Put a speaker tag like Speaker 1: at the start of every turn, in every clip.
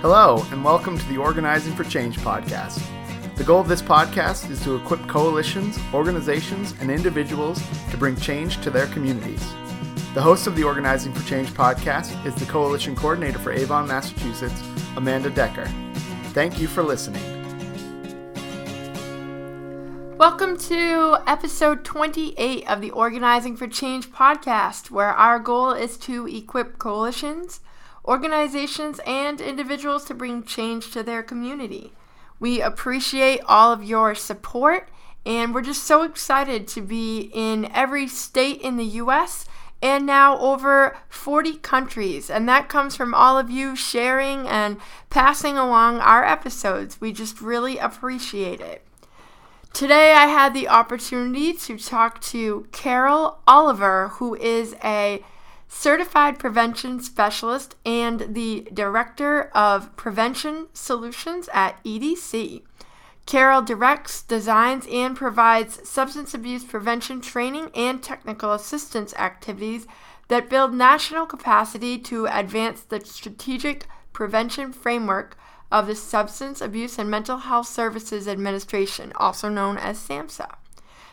Speaker 1: Hello, and welcome to the Organizing for Change podcast. The goal of this podcast is to equip coalitions, organizations, and individuals to bring change to their communities. The host of the Organizing for Change podcast is the Coalition Coordinator for Avon, Massachusetts, Amanda Decker. Thank you for listening.
Speaker 2: Welcome to episode 28 of the Organizing for Change podcast, where our goal is to equip coalitions, organizations, and individuals to bring change to their community. We appreciate all of your support, and we're just so excited to be in every state in the U.S. and now over 40 countries. And that comes from all of you sharing and passing along our episodes. We just really appreciate it. Today, I had the opportunity to talk to Carol Oliver, who is a certified prevention specialist and the director of prevention solutions at EDC. Carol directs, designs, and provides substance abuse prevention training and technical assistance activities that build national capacity to advance the strategic prevention framework of the Substance Abuse and Mental Health Services Administration, also known as SAMHSA.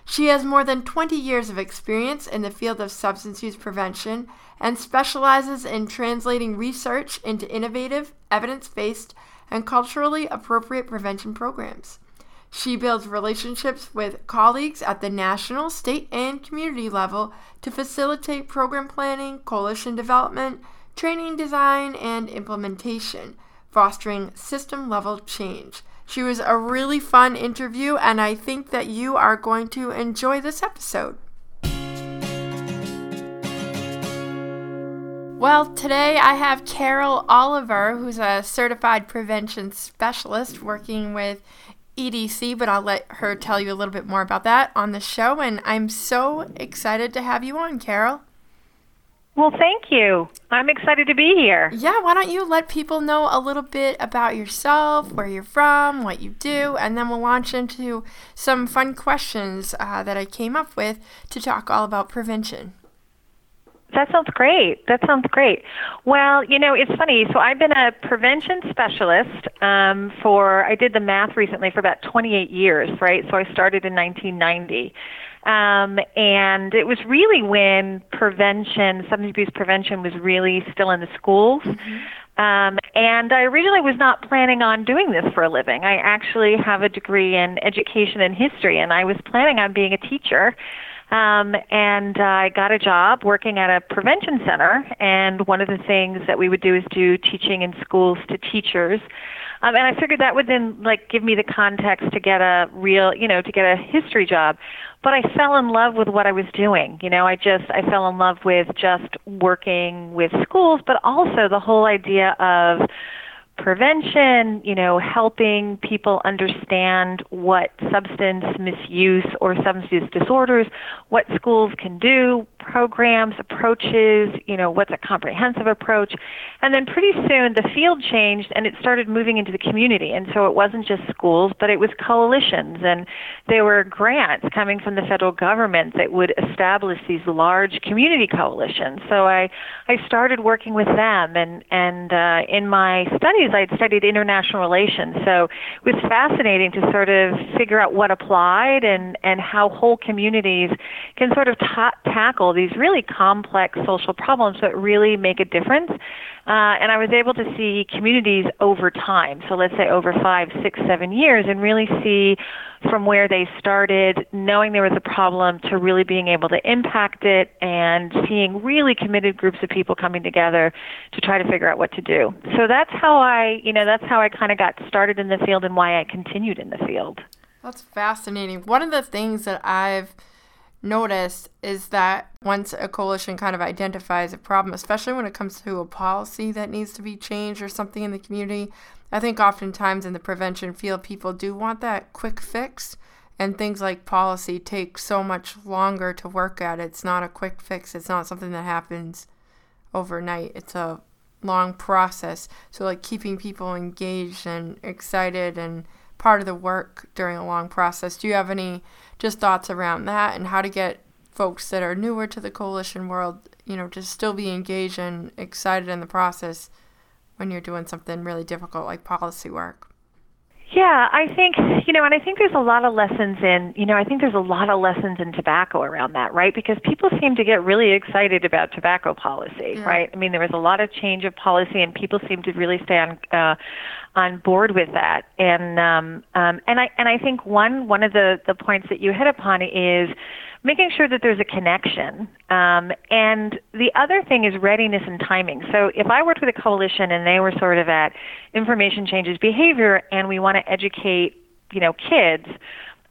Speaker 2: She has more than 20 years of experience in the field of substance use prevention and specializes in translating research into innovative, evidence based, and culturally appropriate prevention programs. She builds relationships with colleagues at the national, state, and community level to facilitate program planning, coalition development, training design, and implementation, fostering system level change. She was a really fun interview, and I think that you are going to enjoy this episode. Well, today I have Carol Oliver, who's a certified prevention specialist working with EDC, but I'll let her tell you a little bit more about that on the show. And I'm so excited to have you on, Carol.
Speaker 3: Well, thank you. I'm excited to be here.
Speaker 2: Yeah, why don't you let people know a little bit about yourself, where you're from, what you do, and then we'll launch into some fun questions uh, that I came up with to talk all about prevention.
Speaker 3: That sounds great. That sounds great. Well, you know, it's funny. So I've been a prevention specialist um, for, I did the math recently for about 28 years, right? So I started in 1990. Um, and it was really when prevention, substance abuse prevention, was really still in the schools. Mm-hmm. Um, and I originally was not planning on doing this for a living. I actually have a degree in education and history, and I was planning on being a teacher. Um, and uh, I got a job working at a prevention center. And one of the things that we would do is do teaching in schools to teachers. Um, and I figured that would then like give me the context to get a real, you know, to get a history job but I fell in love with what I was doing. You know, I just I fell in love with just working with schools, but also the whole idea of prevention, you know, helping people understand what substance misuse or substance use disorders, what schools can do, programs, approaches, you know, what's a comprehensive approach. And then pretty soon the field changed and it started moving into the community. And so it wasn't just schools, but it was coalitions and there were grants coming from the federal government that would establish these large community coalitions. So I I started working with them and and uh, in my studies I'd studied international relations. So it was fascinating to sort of figure out what applied and and how whole communities can sort of ta- tackle these really complex social problems that really make a difference. Uh, and I was able to see communities over time, so let's say over five, six, seven years, and really see from where they started, knowing there was a problem, to really being able to impact it, and seeing really committed groups of people coming together to try to figure out what to do. So that's how I, you know, that's how I kind of got started in the field and why I continued in the field.
Speaker 2: That's fascinating. One of the things that I've noticed is that once a coalition kind of identifies a problem, especially when it comes to a policy that needs to be changed or something in the community, I think oftentimes in the prevention field, people do want that quick fix. And things like policy take so much longer to work at. It's not a quick fix, it's not something that happens overnight. It's a long process. So, like keeping people engaged and excited and part of the work during a long process. Do you have any just thoughts around that and how to get folks that are newer to the coalition world, you know, to still be engaged and excited in the process when you're doing something really difficult like policy work.
Speaker 3: Yeah, I think, you know, and I think there's a lot of lessons in, you know, I think there's a lot of lessons in tobacco around that, right? Because people seem to get really excited about tobacco policy, yeah. right? I mean, there was a lot of change of policy and people seem to really stay on uh on board with that. And um um and I and I think one one of the the points that you hit upon is making sure that there's a connection. Um, and the other thing is readiness and timing. So if I worked with a coalition and they were sort of at information changes behavior and we want to educate, you know, kids,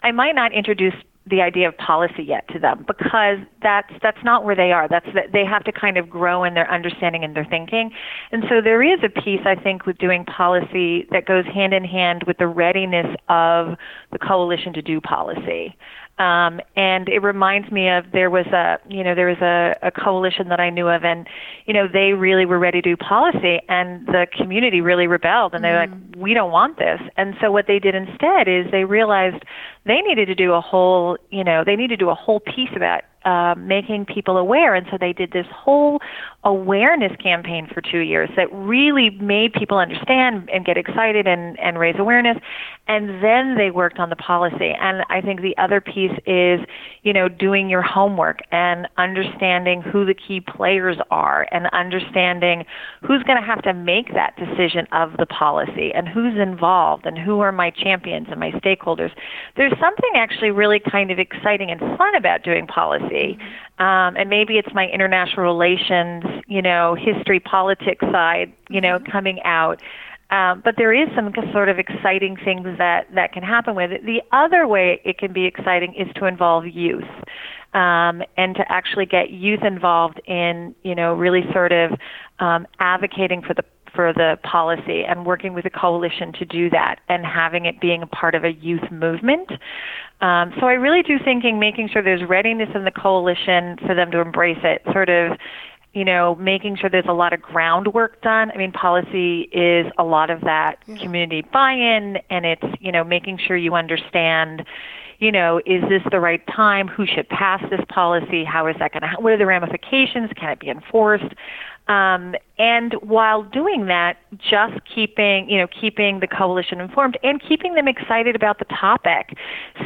Speaker 3: I might not introduce the idea of policy yet to them because that's that's not where they are that's that they have to kind of grow in their understanding and their thinking and so there is a piece i think with doing policy that goes hand in hand with the readiness of the coalition to do policy um, and it reminds me of there was a you know there was a, a coalition that I knew of, and you know they really were ready to do policy, and the community really rebelled, and they're mm. like, we don't want this. And so what they did instead is they realized they needed to do a whole you know they needed to do a whole piece about uh, making people aware. And so they did this whole awareness campaign for two years that really made people understand and get excited and, and raise awareness. And then they worked on the policy. And I think the other piece is, you know, doing your homework and understanding who the key players are and understanding who's going to have to make that decision of the policy and who's involved and who are my champions and my stakeholders. There's something actually really kind of exciting and fun about doing policy. Um, and maybe it's my international relations, you know, history, politics side, you know, coming out. Um, but there is some sort of exciting things that, that can happen with it. The other way it can be exciting is to involve youth. Um, and to actually get youth involved in, you know, really sort of um, advocating for the for the policy and working with a coalition to do that and having it being a part of a youth movement. Um, so I really do thinking making sure there's readiness in the coalition for them to embrace it, sort of you know, making sure there's a lot of groundwork done. I mean, policy is a lot of that yeah. community buy-in, and it's you know making sure you understand, you know, is this the right time? Who should pass this policy? How is that going to? What are the ramifications? Can it be enforced? Um, and while doing that, just keeping, you know, keeping the coalition informed and keeping them excited about the topic.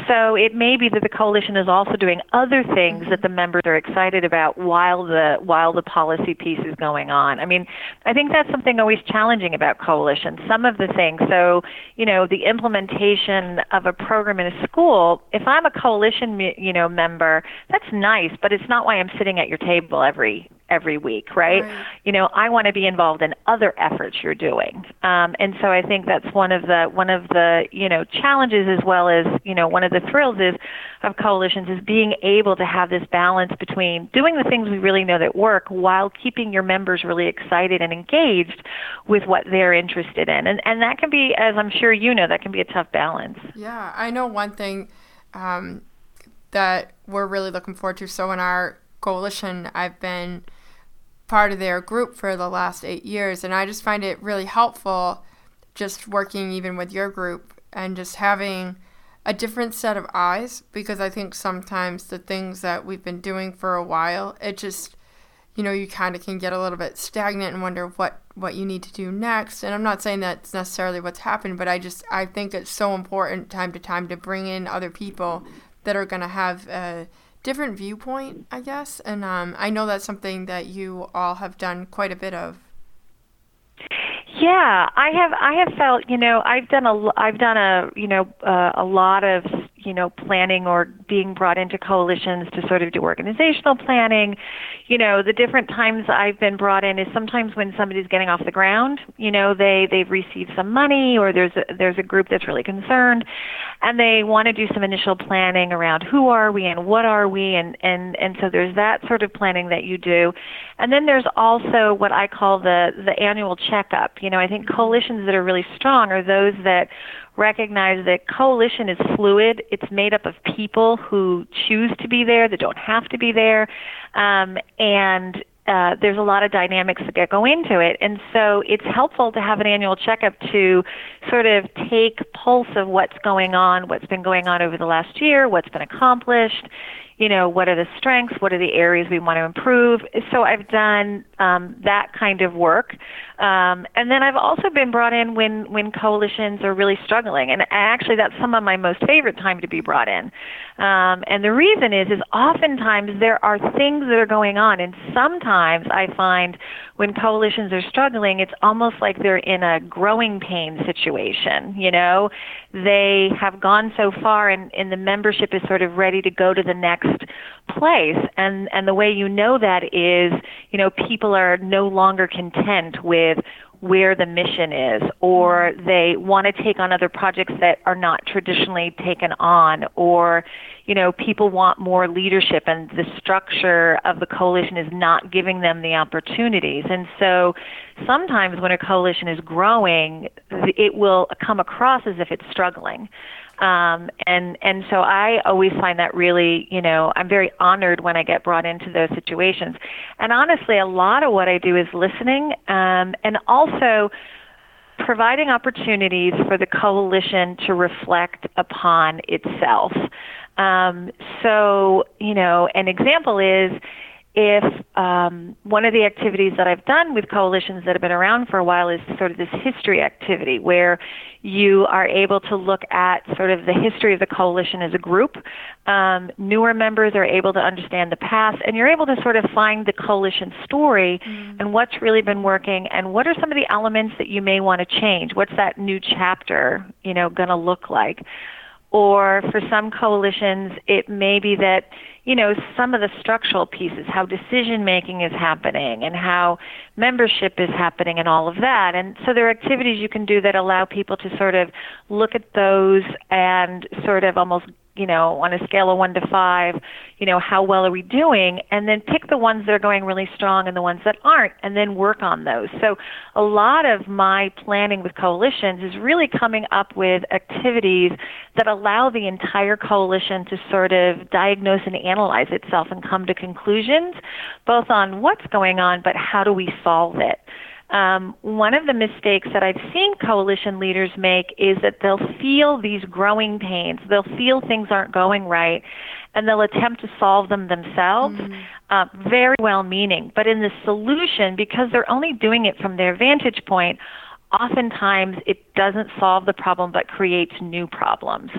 Speaker 3: So it may be that the coalition is also doing other things that the members are excited about while the while the policy piece is going on. I mean, I think that's something always challenging about coalitions. Some of the things, so you know, the implementation of a program in a school. If I'm a coalition, you know, member, that's nice, but it's not why I'm sitting at your table every every week, right? right. You know, I want to be involved in other efforts you're doing, um, and so I think that's one of the one of the you know challenges as well as you know one of the thrills is of coalitions is being able to have this balance between doing the things we really know that work while keeping your members really excited and engaged with what they're interested in, and and that can be, as I'm sure you know, that can be a tough balance.
Speaker 2: Yeah, I know one thing. Um, that we're really looking forward to. So in our coalition, I've been part of their group for the last eight years. And I just find it really helpful just working even with your group and just having a different set of eyes because I think sometimes the things that we've been doing for a while, it just, you know, you kind of can get a little bit stagnant and wonder what what you need to do next. And I'm not saying that's necessarily what's happened, but I just I think it's so important time to time to bring in other people that are going to have a different viewpoint, I guess. And um, I know that's something that you all have done quite a bit of.
Speaker 3: Yeah, I have. I have felt. You know, I've done a. I've done a. You know, uh, a lot of you know, planning or being brought into coalitions to sort of do organizational planning. You know, the different times I've been brought in is sometimes when somebody's getting off the ground, you know, they they've received some money or there's a, there's a group that's really concerned and they want to do some initial planning around who are we and what are we and and and so there's that sort of planning that you do. And then there's also what I call the the annual checkup. You know, I think coalitions that are really strong are those that recognize that coalition is fluid. It's made up of people who choose to be there, that don't have to be there, um, and uh, there's a lot of dynamics that go into it. And so it's helpful to have an annual checkup to sort of take pulse of what's going on, what's been going on over the last year, what's been accomplished, you know, what are the strengths? What are the areas we want to improve? So I've done um, that kind of work. Um, and then I've also been brought in when, when coalitions are really struggling. And actually, that's some of my most favorite time to be brought in. Um, and the reason is, is oftentimes there are things that are going on. And sometimes I find when coalitions are struggling, it's almost like they're in a growing pain situation. You know, they have gone so far and, and the membership is sort of ready to go to the next place. And, and the way you know that is, you know, people are no longer content with where the mission is, or they want to take on other projects that are not traditionally taken on, or you know, people want more leadership, and the structure of the coalition is not giving them the opportunities. And so, sometimes when a coalition is growing, it will come across as if it's struggling. Um, and and so I always find that really, you know, I'm very honored when I get brought into those situations. And honestly, a lot of what I do is listening, um, and also providing opportunities for the coalition to reflect upon itself. Um, so, you know, an example is if um, one of the activities that I've done with coalitions that have been around for a while is sort of this history activity where you are able to look at sort of the history of the coalition as a group. Um, newer members are able to understand the past, and you're able to sort of find the coalition story mm. and what's really been working, and what are some of the elements that you may want to change. What's that new chapter, you know, going to look like? Or for some coalitions, it may be that you know, some of the structural pieces, how decision making is happening and how membership is happening and all of that. And so there are activities you can do that allow people to sort of look at those and sort of almost you know, on a scale of one to five, you know, how well are we doing? And then pick the ones that are going really strong and the ones that aren't, and then work on those. So a lot of my planning with coalitions is really coming up with activities that allow the entire coalition to sort of diagnose and analyze itself and come to conclusions, both on what's going on, but how do we solve it. Um, one of the mistakes that I've seen coalition leaders make is that they'll feel these growing pains. They'll feel things aren't going right, and they'll attempt to solve them themselves, mm-hmm. uh, very well meaning. But in the solution, because they're only doing it from their vantage point, oftentimes it doesn't solve the problem but creates new problems.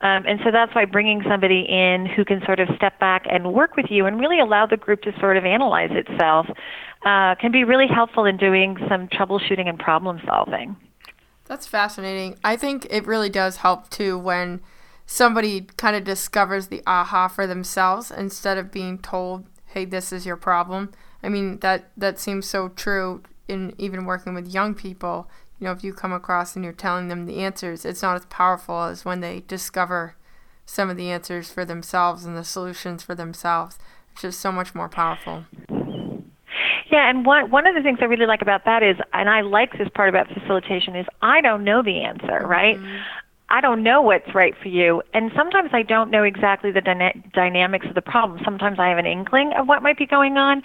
Speaker 3: Um, and so that's why bringing somebody in who can sort of step back and work with you and really allow the group to sort of analyze itself uh, can be really helpful in doing some troubleshooting and problem solving.
Speaker 2: That's fascinating. I think it really does help too when somebody kind of discovers the aha for themselves instead of being told, "Hey, this is your problem." I mean, that that seems so true in even working with young people. You know, if you come across and you're telling them the answers, it's not as powerful as when they discover some of the answers for themselves and the solutions for themselves. It's just so much more powerful.
Speaker 3: Yeah, and one one of the things I really like about that is, and I like this part about facilitation is, I don't know the answer, right? Mm-hmm. I don't know what's right for you. And sometimes I don't know exactly the dyna- dynamics of the problem. Sometimes I have an inkling of what might be going on.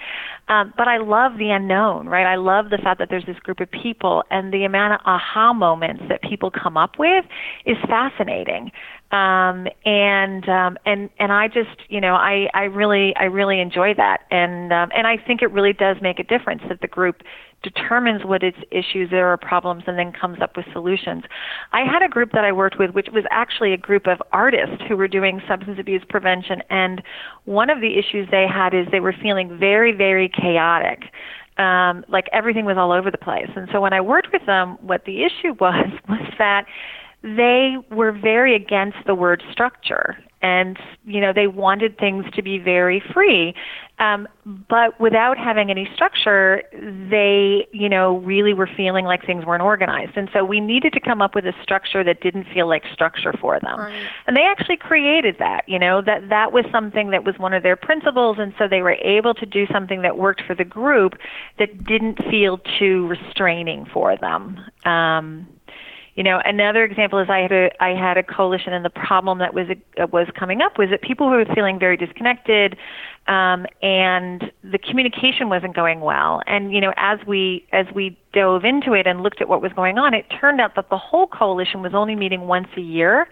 Speaker 3: Um, but I love the unknown, right? I love the fact that there's this group of people and the amount of aha moments that people come up with is fascinating. Um, and um, and and I just you know I, I really I really enjoy that and um, and I think it really does make a difference that the group determines what its issues there are problems and then comes up with solutions. I had a group that I worked with which was actually a group of artists who were doing substance abuse prevention and one of the issues they had is they were feeling very very chaotic. Um, like everything was all over the place. And so when I worked with them, what the issue was was that they were very against the word structure. And you know they wanted things to be very free. Um, but without having any structure they you know really were feeling like things weren't organized. And so we needed to come up with a structure that didn't feel like structure for them. Right. and they actually created that you know that that was something that was one of their principles. And so they were able to do something that worked for the group that didn't feel too restraining for them. Um, You know, another example is I had a I had a coalition, and the problem that was uh, was coming up was that people were feeling very disconnected, um, and the communication wasn't going well. And you know, as we as we dove into it and looked at what was going on, it turned out that the whole coalition was only meeting once a year,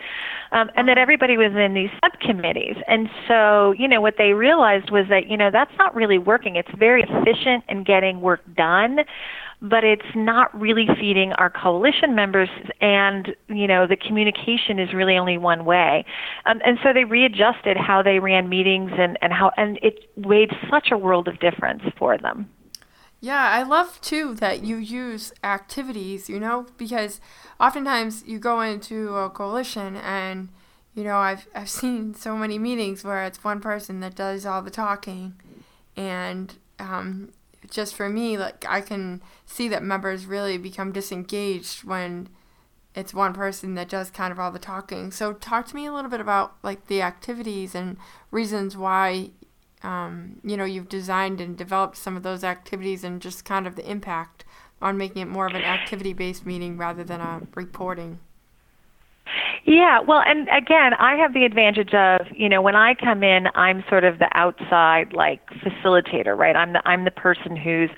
Speaker 3: um, and that everybody was in these subcommittees. And so, you know, what they realized was that you know that's not really working. It's very efficient in getting work done but it's not really feeding our coalition members and you know the communication is really only one way. Um, and so they readjusted how they ran meetings and, and how and it made such a world of difference for them.
Speaker 2: Yeah i love too that you use activities you know because oftentimes you go into a coalition and you know i've, I've seen so many meetings where it's one person that does all the talking and um, just for me, like I can see that members really become disengaged when it's one person that does kind of all the talking. So talk to me a little bit about like the activities and reasons why um, you know you've designed and developed some of those activities and just kind of the impact on making it more of an activity based meeting rather than a reporting.
Speaker 3: Yeah, well, and again, I have the advantage of, you know, when I come in, I'm sort of the outside like facilitator, right? I'm the I'm the person who's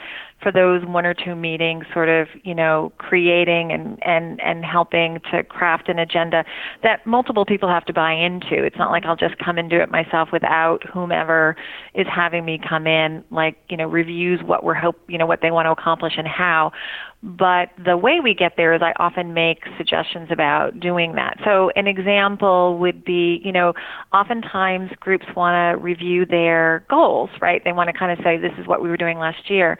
Speaker 3: for those one or two meetings sort of you know creating and and and helping to craft an agenda that multiple people have to buy into it's not like i'll just come and do it myself without whomever is having me come in like you know reviews what we're hope you know what they want to accomplish and how but the way we get there is I often make suggestions about doing that. So an example would be, you know, oftentimes groups want to review their goals, right? They want to kind of say, this is what we were doing last year.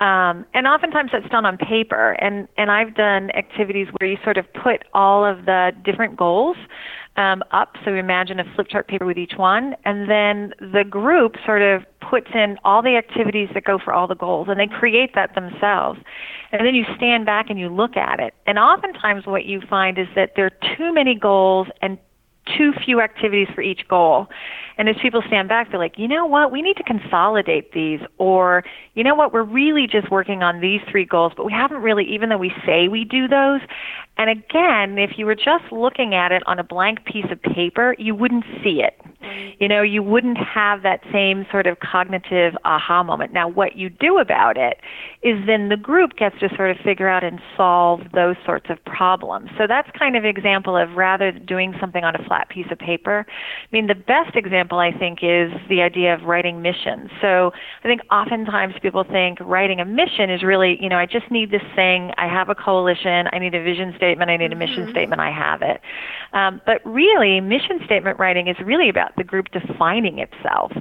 Speaker 3: Um, and oftentimes that's done on paper. And, and I've done activities where you sort of put all of the different goals um, up. So imagine a flip chart paper with each one. And then the group sort of puts in all the activities that go for all the goals. And they create that themselves. And then you stand back and you look at it. And oftentimes what you find is that there are too many goals and too few activities for each goal. And as people stand back, they're like, you know what, we need to consolidate these. Or, you know what, we're really just working on these three goals, but we haven't really, even though we say we do those. And again, if you were just looking at it on a blank piece of paper, you wouldn't see it. You know, you wouldn't have that same sort of cognitive aha moment. Now, what you do about it is then the group gets to sort of figure out and solve those sorts of problems. So that's kind of an example of rather doing something on a flat piece of paper. I mean, the best example I think is the idea of writing missions. So I think oftentimes people think writing a mission is really, you know, I just need this thing. I have a coalition. I need a vision statement. I need a mission mm-hmm. statement. I have it. Um, but really, mission statement writing is really about the group defining itself.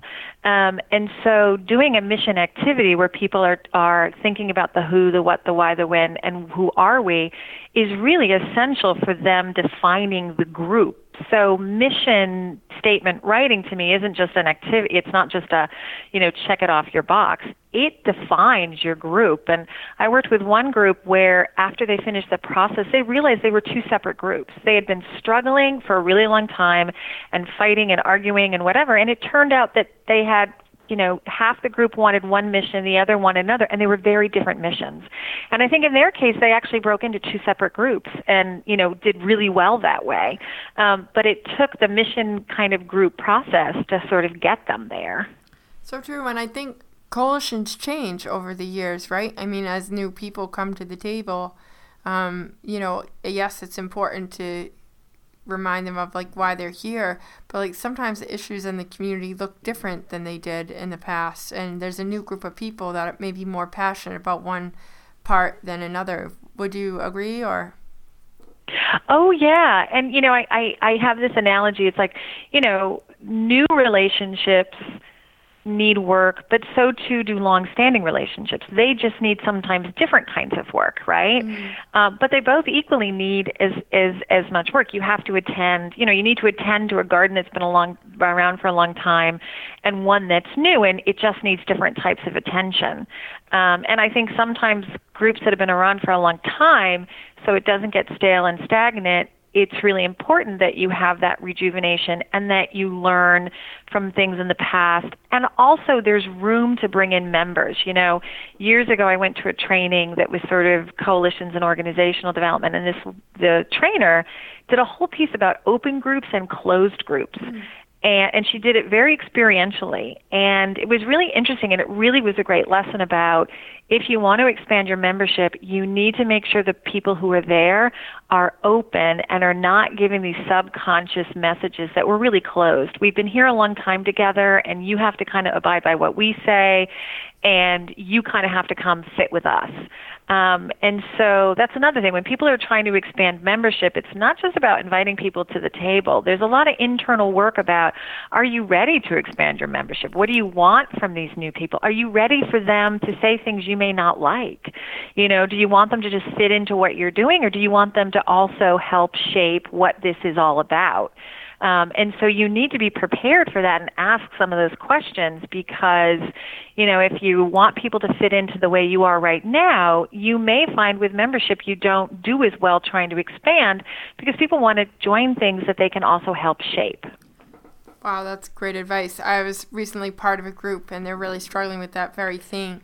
Speaker 3: Um, and so doing a mission activity where people are, are thinking about the who, the what, the why, the when, and who are we is really essential for them defining the group so mission statement writing to me isn't just an activity it's not just a you know check it off your box. It defines your group. And i worked with one group where after they finished the process they realized they were two separate groups. They had been struggling for a really long time and fighting and arguing and whatever. And it turned out that they had you know, half the group wanted one mission, the other wanted another, and they were very different missions. And I think in their case, they actually broke into two separate groups and, you know, did really well that way. Um, but it took the mission kind of group process to sort of get them there.
Speaker 2: So true. And I think coalitions change over the years, right? I mean, as new people come to the table, um, you know, yes, it's important to remind them of like why they're here. But like sometimes the issues in the community look different than they did in the past. And there's a new group of people that may be more passionate about one part than another. Would you agree or?
Speaker 3: Oh yeah. And you know i i, I have this analogy. It's like you know new relationships need work, but so too do long-standing relationships. They just need sometimes different kinds of work, right? Mm-hmm. Uh, but they both equally need as as as much work. You have to attend. You know, you need to attend to a garden that's been a long around for a long time, and one that's new, and it just needs different types of attention. Um, and I think sometimes groups that have been around for a long time, so it doesn't get stale and stagnant, it's really important that you have that rejuvenation and that you learn from things in the past. And also, there's room to bring in members. You know, years ago, I went to a training that was sort of coalitions and organizational development, and this the trainer did a whole piece about open groups and closed groups. Mm-hmm and, and she did it very experientially. And it was really interesting and it really was a great lesson about if you want to expand your membership you need to make sure the people who are there are open and are not giving these subconscious messages that we're really closed. We've been here a long time together and you have to kind of abide by what we say and you kind of have to come sit with us um, and so that's another thing. When people are trying to expand membership, it's not just about inviting people to the table. There's a lot of internal work about are you ready to expand your membership? What do you want from these new people? Are you ready for them to say things you may not like? You know, do you want them to just fit into what you're doing or do you want them to also help shape what this is all about? Um, and so you need to be prepared for that and ask some of those questions because, you know, if you want people to fit into the way you are right now, you may find with membership you don't do as well trying to expand because people want to join things that they can also help shape.
Speaker 2: Wow, that's great advice. I was recently part of a group and they're really struggling with that very thing.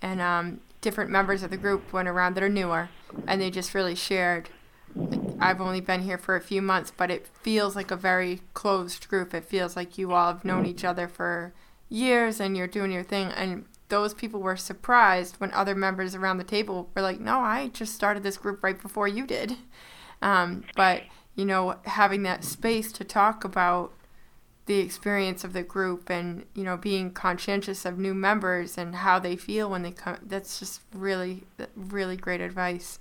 Speaker 2: And um, different members of the group went around that are newer and they just really shared I've only been here for a few months, but it feels like a very closed group. It feels like you all have known each other for years and you're doing your thing. And those people were surprised when other members around the table were like, no, I just started this group right before you did. Um, but, you know, having that space to talk about the experience of the group and, you know, being conscientious of new members and how they feel when they come, that's just really, really great advice.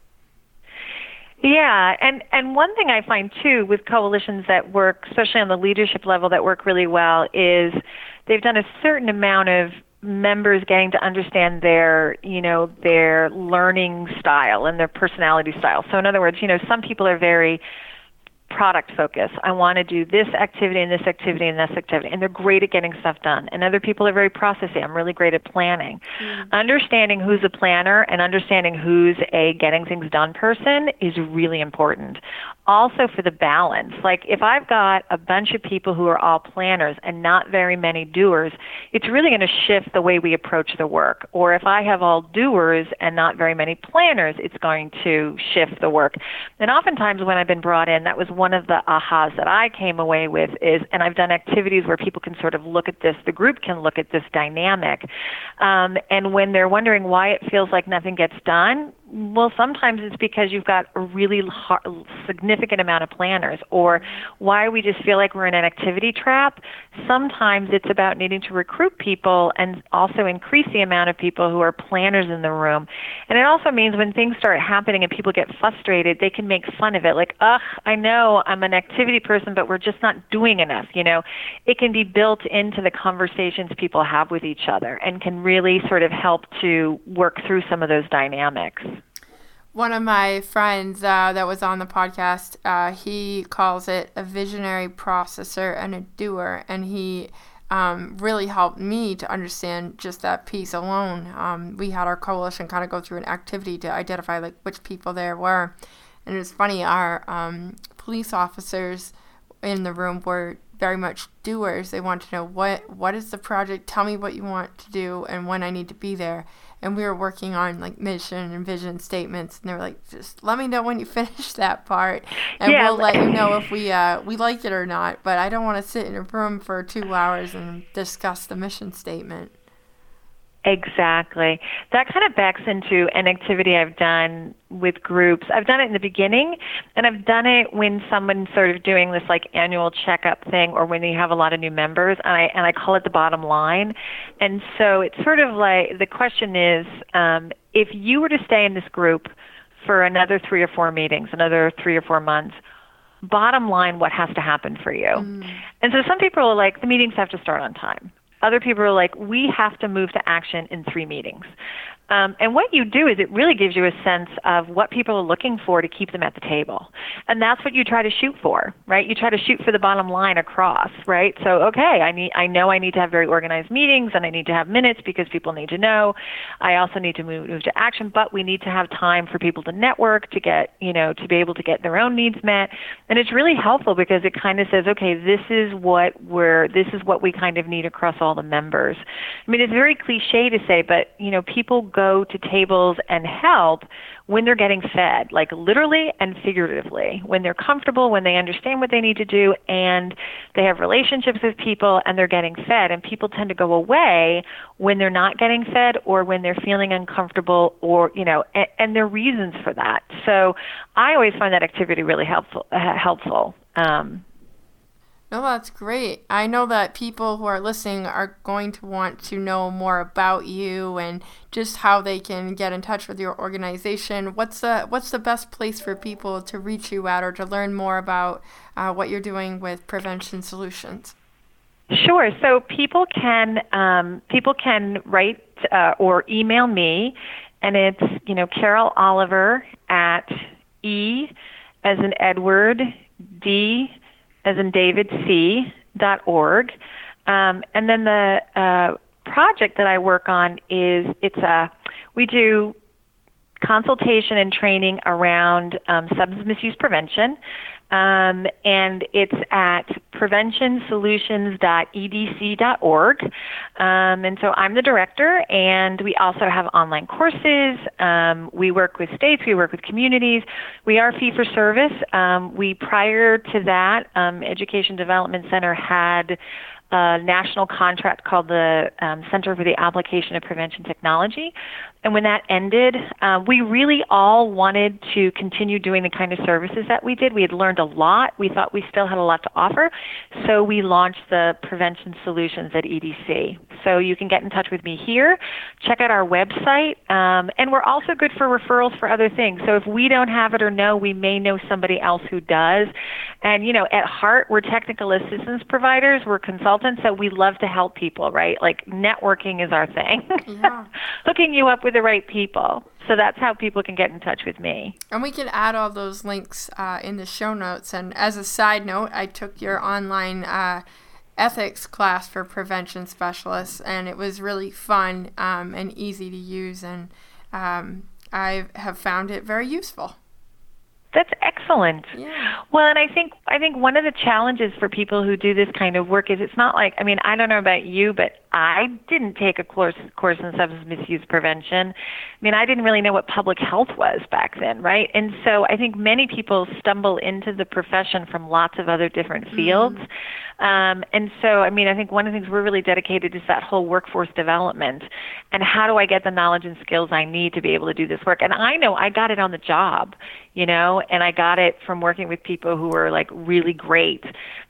Speaker 3: Yeah, and and one thing I find too with coalitions that work, especially on the leadership level, that work really well is they've done a certain amount of members getting to understand their you know their learning style and their personality style. So in other words, you know some people are very product focus. I want to do this activity and this activity and this activity. And they're great at getting stuff done. And other people are very processy. I'm really great at planning. Mm-hmm. Understanding who's a planner and understanding who's a getting things done person is really important also for the balance. Like if I've got a bunch of people who are all planners and not very many doers, it's really going to shift the way we approach the work. Or if I have all doers and not very many planners, it's going to shift the work. And oftentimes when I've been brought in, that was one of the ahas that I came away with is, and I've done activities where people can sort of look at this, the group can look at this dynamic. Um, and when they're wondering why it feels like nothing gets done, well, sometimes it's because you've got a really hard, significant amount of planners, or why we just feel like we're in an activity trap. Sometimes it's about needing to recruit people and also increase the amount of people who are planners in the room. And it also means when things start happening and people get frustrated, they can make fun of it, like, ugh, I know I'm an activity person, but we're just not doing enough. You know, it can be built into the conversations people have with each other and can really sort of help to work through some of those dynamics
Speaker 2: one of my friends uh, that was on the podcast, uh, he calls it a visionary processor and a doer, and he um, really helped me to understand just that piece alone. Um, we had our coalition kind of go through an activity to identify like which people there were, and it was funny. Our um, police officers in the room were very much doers. They want to know what what is the project. Tell me what you want to do and when I need to be there and we were working on like mission and vision statements and they were like just let me know when you finish that part and yeah. we'll let you know if we uh, we like it or not but i don't want to sit in a room for two hours and discuss the mission statement
Speaker 3: Exactly. That kind of backs into an activity I've done with groups. I've done it in the beginning, and I've done it when someone's sort of doing this like annual checkup thing, or when you have a lot of new members, and I and I call it the bottom line. And so it's sort of like the question is, um, if you were to stay in this group for another three or four meetings, another three or four months, bottom line, what has to happen for you? Mm. And so some people are like, the meetings have to start on time other people are like, we have to move to action in three meetings. Um, and what you do is it really gives you a sense of what people are looking for to keep them at the table. And that's what you try to shoot for, right? You try to shoot for the bottom line across, right? So, okay, I need I know I need to have very organized meetings and I need to have minutes because people need to know. I also need to move, move to action, but we need to have time for people to network, to get, you know, to be able to get their own needs met. And it's really helpful because it kind of says, okay, this is what we're this is what we kind of need across all the members. I mean, it's very cliche to say, but you know, people go to tables and help when they're getting fed, like literally and figuratively, when they're comfortable, when they understand what they need to do, and they have relationships with people and they're getting fed. And people tend to go away when they're not getting fed or when they're feeling uncomfortable or, you know, and, and there are reasons for that. So I always find that activity really helpful. Uh, helpful. Um,
Speaker 2: no, that's great. I know that people who are listening are going to want to know more about you and just how they can get in touch with your organization. What's the what's the best place for people to reach you at or to learn more about uh, what you're doing with Prevention Solutions?
Speaker 3: Sure. So people can um, people can write uh, or email me, and it's you know Carol Oliver at e as in Edward D as in David C. dot org. Um, and then the uh, project that I work on is it's a we do consultation and training around um, substance misuse prevention. Um, and it's at preventionsolutions.edc.org. Um, and so I'm the director, and we also have online courses. Um, we work with states, we work with communities. We are fee for service. Um, we prior to that, um, Education Development Center had a national contract called the um, Center for the Application of Prevention Technology. And when that ended, uh, we really all wanted to continue doing the kind of services that we did. We had learned a lot. We thought we still had a lot to offer. So we launched the Prevention Solutions at EDC. So you can get in touch with me here, check out our website, um, and we're also good for referrals for other things. So if we don't have it or know, we may know somebody else who does. And, you know, at heart, we're technical assistance providers, we're consultants, so we love to help people, right? Like networking is our thing. Yeah. Hooking you up with the right people. So that's how people can get in touch with me.
Speaker 2: And we can add all those links uh, in the show notes. And as a side note, I took your online uh, ethics class for prevention specialists, and it was really fun um, and easy to use. And um, I have found it very useful.
Speaker 3: That's excellent.
Speaker 2: Yeah.
Speaker 3: Well, and I think I think one of the challenges for people who do this kind of work is it's not like I mean I don't know about you, but I didn't take a course course in substance misuse prevention. I mean I didn't really know what public health was back then, right? And so I think many people stumble into the profession from lots of other different fields. Mm-hmm. Um, and so, I mean, I think one of the things we're really dedicated is that whole workforce development and how do I get the knowledge and skills I need to be able to do this work. And I know I got it on the job, you know, and I got it from working with people who were like really great.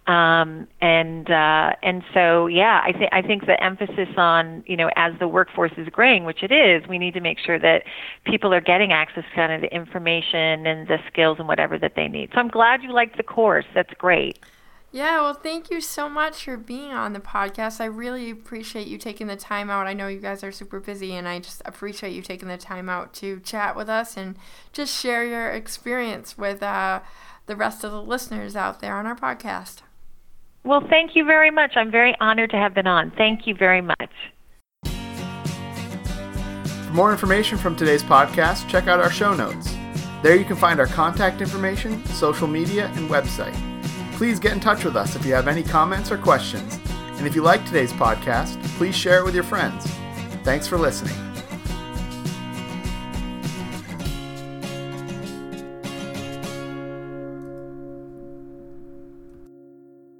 Speaker 3: Um, and uh, and so, yeah, I think I think the emphasis on you know as the workforce is growing, which it is, we need to make sure that people are getting access to kind of the information and the skills and whatever that they need. So I'm glad you liked the course. That's great.
Speaker 2: Yeah, well, thank you so much for being on the podcast. I really appreciate you taking the time out. I know you guys are super busy, and I just appreciate you taking the time out to chat with us and just share your experience with uh, the rest of the listeners out there on our podcast.
Speaker 3: Well, thank you very much. I'm very honored to have been on. Thank you very much.
Speaker 1: For more information from today's podcast, check out our show notes. There you can find our contact information, social media, and website. Please get in touch with us if you have any comments or questions. And if you like today's podcast, please share it with your friends. Thanks for listening.